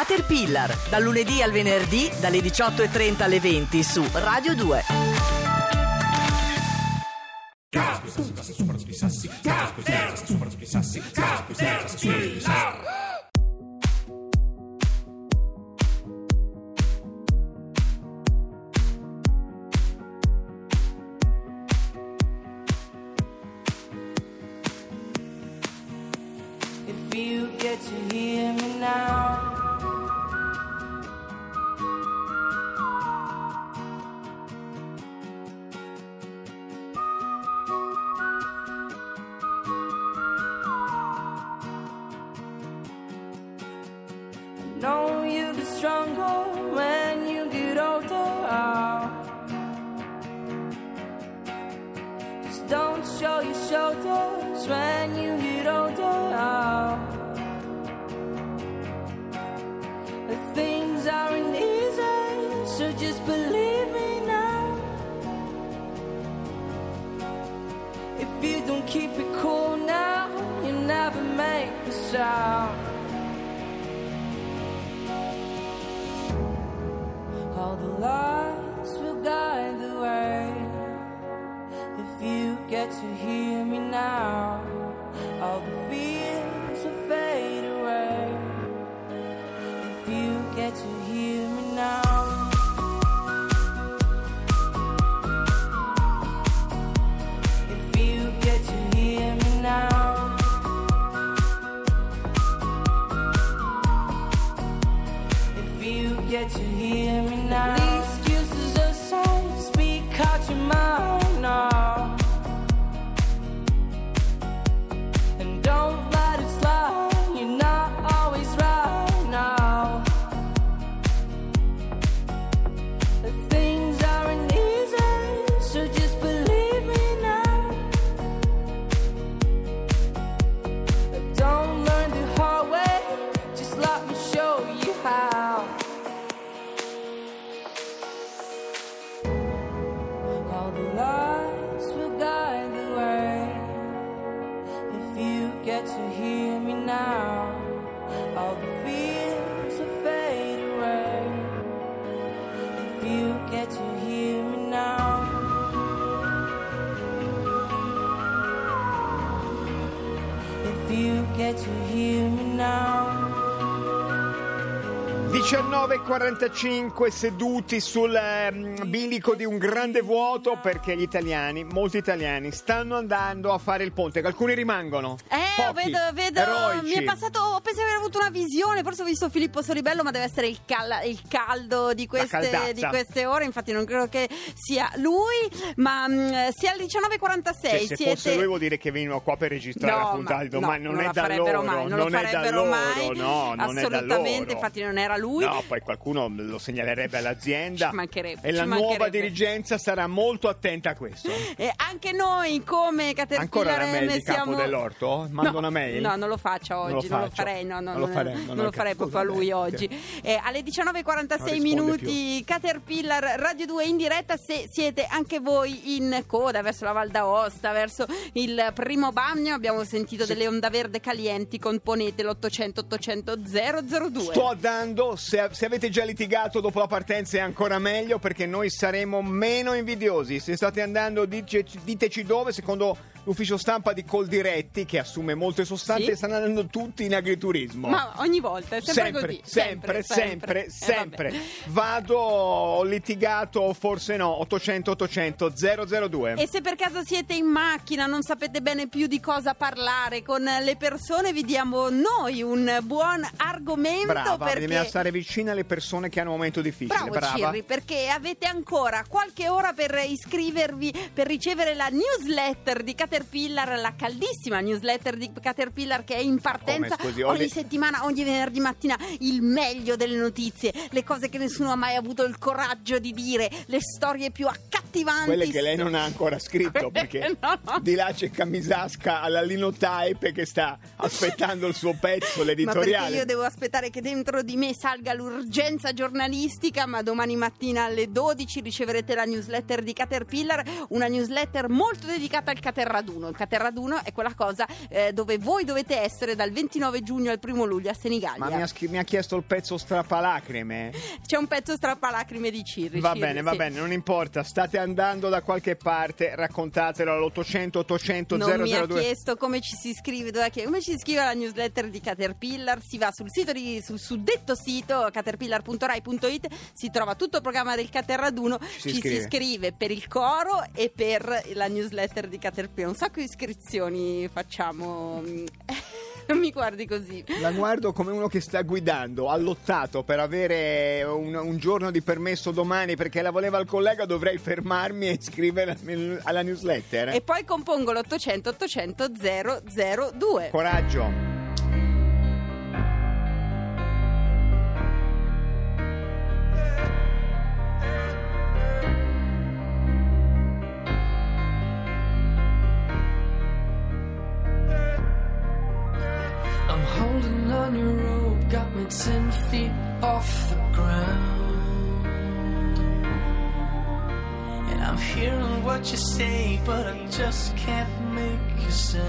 Caterpillar, dal lunedì al venerdì dalle 18.30 alle 20 su Radio 2. If when you get older. The things aren't easy, so just believe me now. If you don't keep it cool now, you never make a sound. to you. Get to hear me now. 19.45 seduti sul ehm, bilico di un grande vuoto perché gli italiani, molti italiani, stanno andando a fare il ponte. Alcuni rimangono. Eh, Pochi, vedo, vedo. eroici. Mi è passato. Ho pensato di aver avuto una visione. Forse ho visto Filippo Soribello, ma deve essere il, cal- il caldo di queste, di queste ore. Infatti, non credo che sia lui. Ma mh, sia alle 19.46. Cioè, se siete... fosse lui vuol dire che venivano qua per registrare la No, puntata ma- di domani. no, non, è la da loro. mai, non, non lo è da farebbero loro. mai. No, non è da Assolutamente, loro. infatti non era lui. No, poi qualcuno lo segnalerebbe all'azienda. Ci mancherebbe, E la nuova dirigenza sarà molto attenta a questo. E anche noi, come Caterpillar Ancora mail M, di Capo siamo... dell'Orto? Mando no, una mail? No, non lo faccio Non lo oggi, non lo, farei, no, no, Non lo farei, non, non lo lo farei proprio a lui oggi. Eh, alle Non 19.46 risponde minuti, Caterpillar Radio 2 in diretta. Se siete anche voi in coda verso la Val d'Aosta, verso il primo bagno, abbiamo sentito delle onda verde calienti. Componete l'800 800 002. Sto dando, se, se avete già litigato dopo la partenza è ancora meglio perché noi saremo meno invidiosi. Se state andando, dice- diteci dove, secondo l'ufficio stampa di Coldiretti, che assume molte sostanze, Sì? stanno andando tutti in agriturismo. Ma ogni volta è sempre, così. sempre, sempre, Eh, sempre. vabbè. Vado, ho litigato, forse no, 800 800 002. E se per caso siete in macchina, non sapete bene più di cosa parlare con le persone, vi diamo noi un buon argomento Brava, perché bisogna stare vicino alle persone che hanno un momento difficile. Bravo Brava. Cirri, perché avete ancora qualche ora per iscrivervi per ricevere la newsletter di Caterpillar, la caldissima newsletter di Caterpillar che è in partenza Come, scusi, ogni le- settimana, ogni venerdì mattina, il meglio delle notizie, le cose che nessuno ha mai avuto il coraggio di dire, le storie più accattivanti. Quelle che lei non ha ancora scritto perché no, no. di là c'è Camisasca alla linotype che sta aspettando il suo pezzo, l'editoriale. io devo aspettare che dentro di me salga l'urgenza giornalistica, ma domani mattina alle 12 riceverete la newsletter di Caterpillar, una newsletter molto dedicata al Caterraduno. Il Caterraduno è quella cosa eh, dove voi dovete essere dal 29 giugno al 1 luglio a Senigallia. Ma mi ha, scri- mi ha chiesto il pezzo strappalacrime. C'è un pezzo strappalacrime di Cirri. Va Cirri, bene, va sì. bene, non importa. State andando da qualche parte, raccontatelo all'800 800 Non mi ha 002. chiesto come ci si iscrive, come ci si iscrive alla newsletter di Caterpillar, si va sul sito di, sul suddetto sito caterpillar.rai.it, si trova tutto il programma del Caterraduno, si ci si iscrive per il coro e per la newsletter di Caterpillar. Un sacco di iscrizioni facciamo. Non mi guardi così. La guardo come uno che sta guidando, ha lottato per avere un, un giorno di permesso domani perché la voleva il collega, dovrei fermarmi e iscrivere alla newsletter. E poi compongo l'800 800 002. Coraggio. What you say, but I just can't make a sound.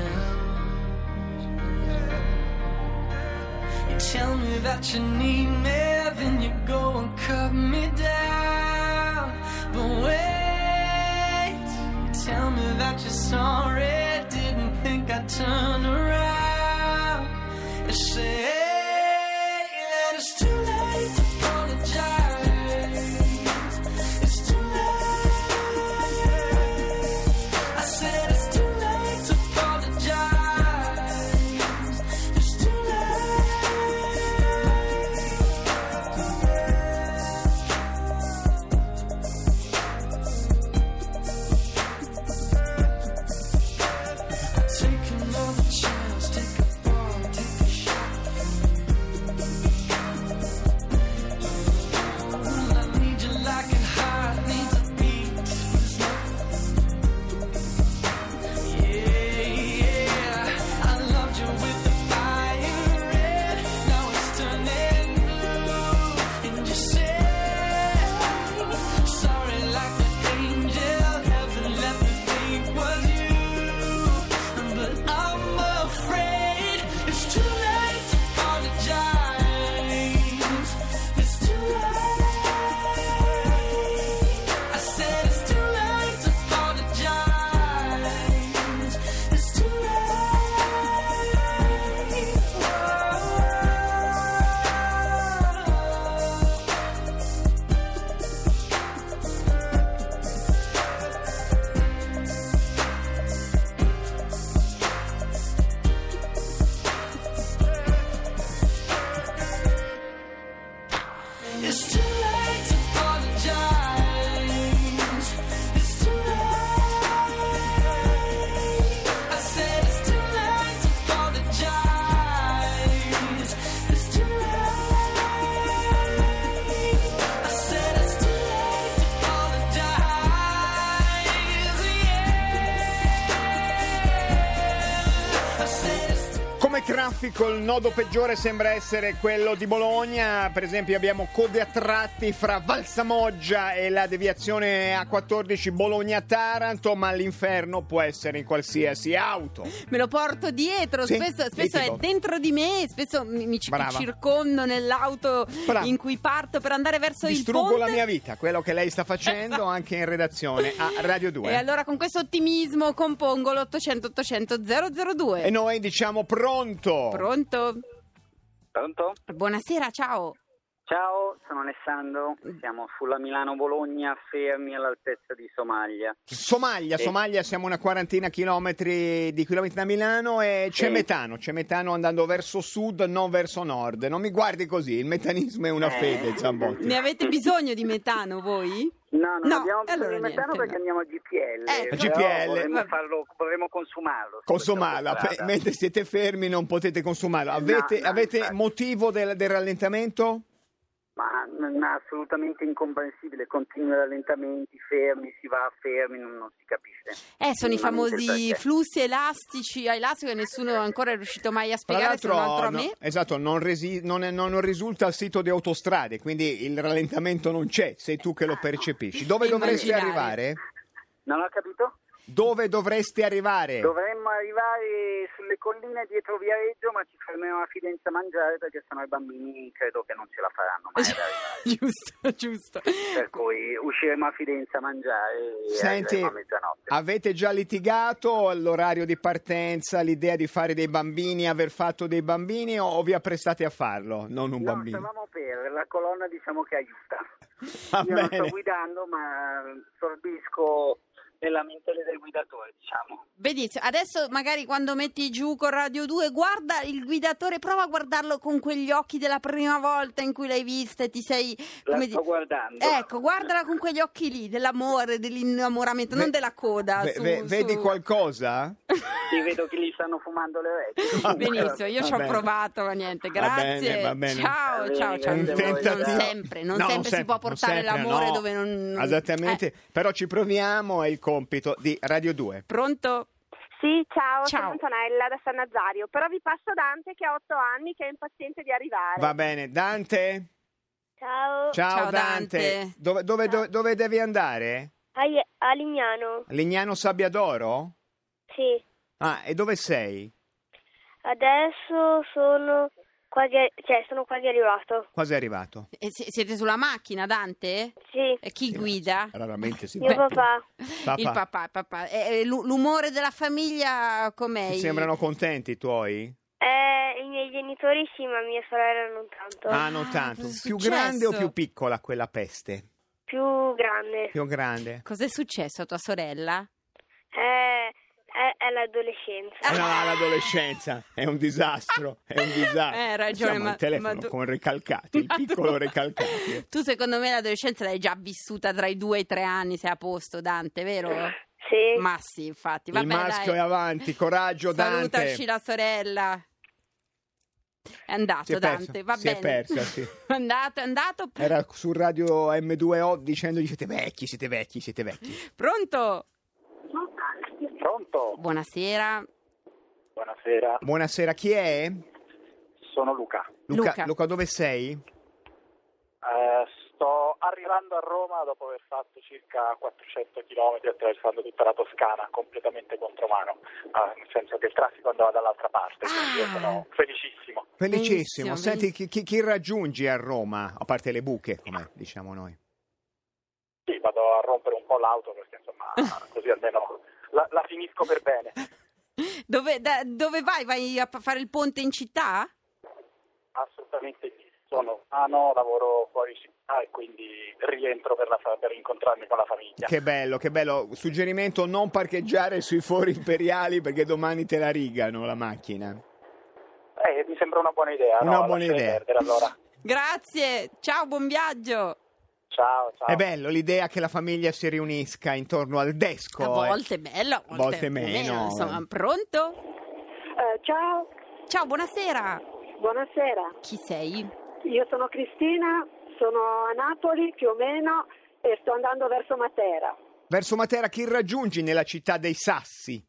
You tell me that you need me, then you go and cut me down. But wait, you tell me that you're sorry, traffico il nodo peggiore sembra essere quello di Bologna, per esempio abbiamo code a tratti fra Valsamoggia e la deviazione A14 Bologna-Taranto, ma l'inferno può essere in qualsiasi auto. Me lo porto dietro, Sì, spesso, spesso è dentro di me, spesso mi, mi circondo nell'auto Brava. in cui parto per andare verso il Distruggo ponte. la mia vita, quello che lei sta facendo anche in redazione a Radio 2. E allora con questo ottimismo compongo l'800 800 002. E noi diciamo pronto. Pronto? Pronto? Buonasera, ciao. Ciao, sono Alessandro, siamo sulla Milano-Bologna, fermi all'altezza di Somaglia. Somalia, Sì. Somalia siamo una quarantina chilometri di chilometri da Milano e c'è Sì. metano, c'è metano andando verso sud, non verso nord. Non mi guardi così, il metanismo è una Eh. fede, Zambotti. Ne avete bisogno di metano voi? No, non No, abbiamo bisogno allora di metano niente, perché no. andiamo a GPL. Eh, però GPL. Vorremmo, farlo, vorremmo consumarlo. autostrada. mentre siete fermi non potete consumarlo. No, Avete, no, avete infatti. motivo del, del rallentamento? Ma mm, assolutamente incomprensibile, continui rallentamenti, fermi, si va fermi, non, non si capisce. Eh, sono i famosi flussi elastici elastico che nessuno ancora è riuscito mai a spiegare se non altro a no- me. esatto, non, resi- non è- non risulta al sito di autostrade, quindi il rallentamento non c'è, sei tu che lo percepisci. Dove dovresti arrivare? Non ho capito? Dove dovresti arrivare? Dovremmo arrivare sulle colline dietro Viareggio, ma ci fermeremo a Fidenza a mangiare perché sennò i bambini credo che non ce la faranno mai giusto, giusto. Per cui usciremo a Fidenza a mangiare Senti, a mezzanotte. avete già litigato all'orario di partenza, l'idea di fare dei bambini, aver fatto dei bambini o vi apprestate a farlo? Non un No, bambino. stavamo per, la colonna diciamo che aiuta. Va Io non bene. sto guidando, ma sorbisco le lamentele del guidatore, diciamo. Benissimo, adesso magari quando metti giù con Radio 2 guarda il guidatore, prova a guardarlo con quegli occhi della prima volta in cui l'hai vista e ti sei... La come sto di- guardando. Ecco, guardala con quegli occhi lì, dell'amore, dell'innamoramento, non Ve- della coda. ve- su- ve- su- Vedi qualcosa? Sì, vedo che gli stanno fumando le orecchie. Benissimo, io ci ho bene. provato, ma niente, Va grazie. bene, va bene. Ciao, Va ciao, bene, ciao. A voi, tentativo. Non sempre, non No, sempre si può non portare sempre, l'amore no. dove non... non- Esattamente, Eh, però ci proviamo, è il compito di Radio 2. pronto? Sì, ciao, Ciao. sono Antonella da San Nazario, però vi passo Dante che ha otto anni che è impaziente di arrivare. Va bene, Dante? Ciao. Ciao, Ciao, Dante. Dante. Dove, dove- dove- dove devi andare? A, a Lignano. Lignano Sabbiadoro? Sì. Ah, e dove sei? Adesso sono quasi, cioè, sono quasi arrivato. Quasi arrivato? Eh, si- siete sulla macchina, Dante? Sì. E chi Sì, guida? Raramente si Mio papà. Papà. Il papà, papà. E- e l'u- l'umore della famiglia com'è? Ti sembrano contenti i tuoi? Eh, I miei genitori sì, ma mia sorella non tanto. Ah, non tanto. cosa è Più grande o più piccola quella peste? Più grande. Più grande. Cos'è successo a tua sorella? Eh, è, è l'adolescenza. Eh no, l'adolescenza è un disastro, è un disastro. Eh, hai ragione, Siamo ma- al telefono ma tu- con recalcati, il piccolo recalcati. Tu secondo me l'adolescenza l'hai già vissuta tra i due e i tre anni, sei a posto, Dante, vero? Sì. Ma sì, infatti. Il Vabbè, maschio dai. è avanti, coraggio Dante. Salutaci la sorella. È andato Si è Dante, va si è bene. persa, sì. È andato, è andato. Era su radio M2O dicendogli siete vecchi, siete vecchi, siete vecchi. Pronto? Pronto? Buonasera. Buonasera, Buonasera, chi è? sono Luca. Luca, Luca. dove sei? Eh, sto arrivando a Roma dopo aver fatto circa 400 km attraversando tutta la Toscana completamente contromano, Ah, nel senso che il traffico andava dall'altra parte, quindi io Ah. sono felicissimo. Felicissimo. Benissimo, Senti, chi, chi- chi raggiungi a Roma, a parte le buche, come diciamo noi? Sì, vado a rompere un po' l'auto perché insomma così almeno la, la finisco per bene. Dove, da- dove vai? Vai a fare il ponte in città? Assolutamente sì. Sono sano, lavoro fuori città e quindi rientro per, la per incontrarmi con la famiglia. Che bello, che bello. Suggerimento non parcheggiare sui fori imperiali perché domani te la rigano la macchina. Eh, mi sembra una buona idea. Una no? buona idea. perdere, allora. Grazie, ciao, buon viaggio. Ciao, ciao. È bello l'idea che la famiglia si riunisca intorno al desco. A eh. volte è bello, a volte, volte po' meno, Insomma, pronto? Eh, ciao, Ciao, buonasera. buonasera. Chi sei? Io sono Cristina, sono a Napoli più o meno e sto andando verso Matera. Verso Matera chi raggiungi nella città dei Sassi?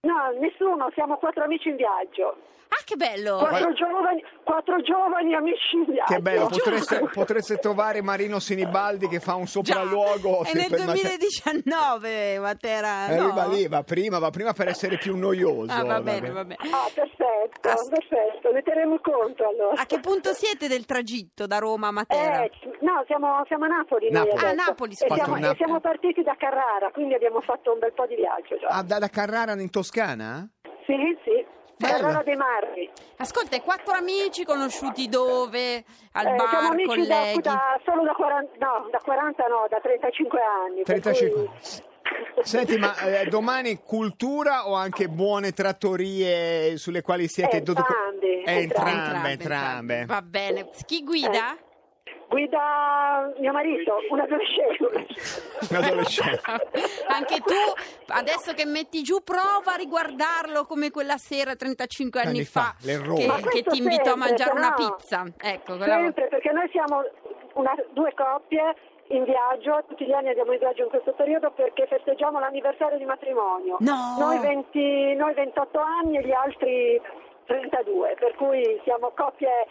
No, nessuno, siamo quattro amici in viaggio. Ah, che bello. Quattro giovani, quattro giovani amici in viaggio. Che bello, potreste, potreste trovare Marino Sinibaldi che fa un sopralluogo. Già, è nel per Matera- 2019, Matera. Eh, no? lui va lì, va prima, va prima per essere più noioso. Ah, va va bene, bene. va bene. Ah, perfetto, Ah, perfetto, ne terremo conto allora. A che punto siete del tragitto da Roma a Matera? Eh, no, siamo, siamo a Napoli. Napoli. Ah. Napoli, e siamo, Napoli. e siamo partiti da Carrara, quindi abbiamo fatto un bel po' di viaggio già. Ah, da, da Carrara in Toscana? Sì, sì. Bello. Carrara dei Marri. Ascolta, i quattro amici conosciuti dove? Al Eh, bar, siamo amici da, colleghi? da- solo da 40, no, da 40 no, da 35 anni. per 35. cui- Senti, ma eh, domani cultura o anche buone trattorie sulle quali siete... Eh, entrambi, Eh, entrambi. entrambe, entrambe. Va bene. Chi guida? Guida mio marito, un adolescente. Un adolescente. Anche tu, adesso che metti giù, prova a riguardarlo come quella sera 35 anni, Anni fa, l'errore. che, che ti invitò a sempre, mangiare se una no- pizza. Ecco, quella Sempre, perché noi siamo una- due coppie in viaggio, tutti gli anni andiamo in viaggio in questo periodo perché festeggiamo l'anniversario di matrimonio. No! Noi, 20 noi 28 anni e gli altri 32, per cui siamo coppie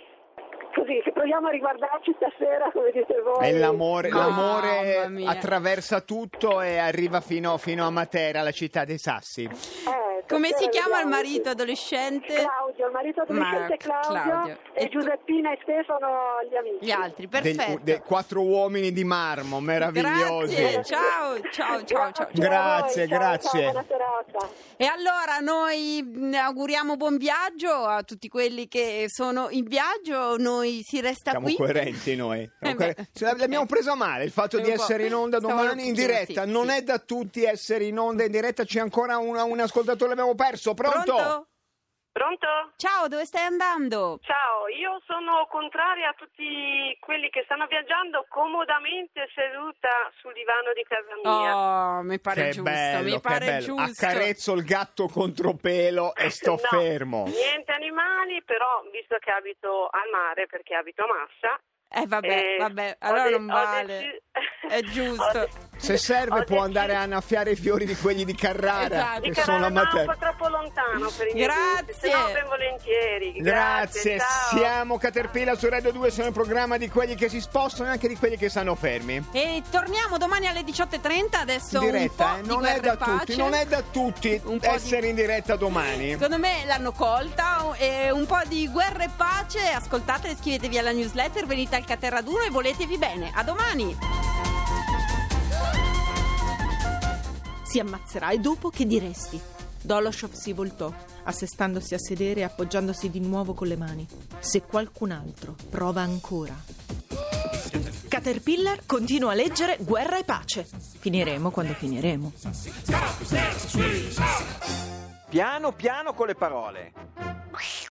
così, che proviamo a riguardarci stasera, come dite voi. E l'amore, Mamma l'amore attraversa tutto e arriva fino, fino a Matera, la città dei Sassi. Eh, Come si chiama il marito adolescente? Claudio, il marito adolescente Mark, Claudio, Claudio. e, E tu- Giuseppina e Stefano gli amici. Gli altri, perfetto. de- quattro uomini di marmo, meravigliosi. Grazie, ciao, ciao, ciao, ciao. Grazie, Grazie, ciao, grazie. ciao, buona serata. E allora noi mh, auguriamo buon viaggio a tutti quelli che sono in viaggio, noi si resta Siamo qui. coerenti noi. Siamo Eh Ce l'abbiamo ok. presa male il fatto di essere in onda domani in diretta. sì, non sì. è da tutti essere in onda in diretta. C'è ancora una- un ascoltatore, l'abbiamo perso. Pronto? Pronto? Pronto? Ciao, dove stai andando? Ciao, io sono contraria a tutti quelli che stanno viaggiando comodamente seduta sul divano di casa mia. Oh, mi pare Che giusto, bello, mi che pare bello. giusto. Accarezzo il gatto contro pelo e sto No, fermo. Niente animali, però visto che abito al mare perché abito a Massa. Eh vabbè, eh, vabbè, allora de- non vale. deci- È giusto. Se serve può deciso- andare a annaffiare i fiori di quelli di Carrara Esatto. che Di sono a Carrara, ma un Matera. po' troppo lontano per i miei Grazie. gusti, se no ben volentieri. Grazie, ciao. siamo Caterpillar su Radio 2, siamo il programma di quelli che si spostano e anche di quelli che stanno fermi. E torniamo domani alle 18.30, adesso In diretta, un po' eh, di non è da pace. tutti, non è da tutti po' di- essere in diretta domani. Secondo me l'hanno colta e un po' di guerra e pace. Ascoltate, iscrivetevi alla newsletter, venite al Caterraduno e voletevi bene. A domani! Si ammazzerà e dopo che diresti? Doloshov si voltò, assestandosi a sedere e appoggiandosi di nuovo con le mani. Se qualcun altro prova ancora. Caterpillar continua a leggere Guerra e pace. Finiremo quando finiremo. Piano piano con le parole.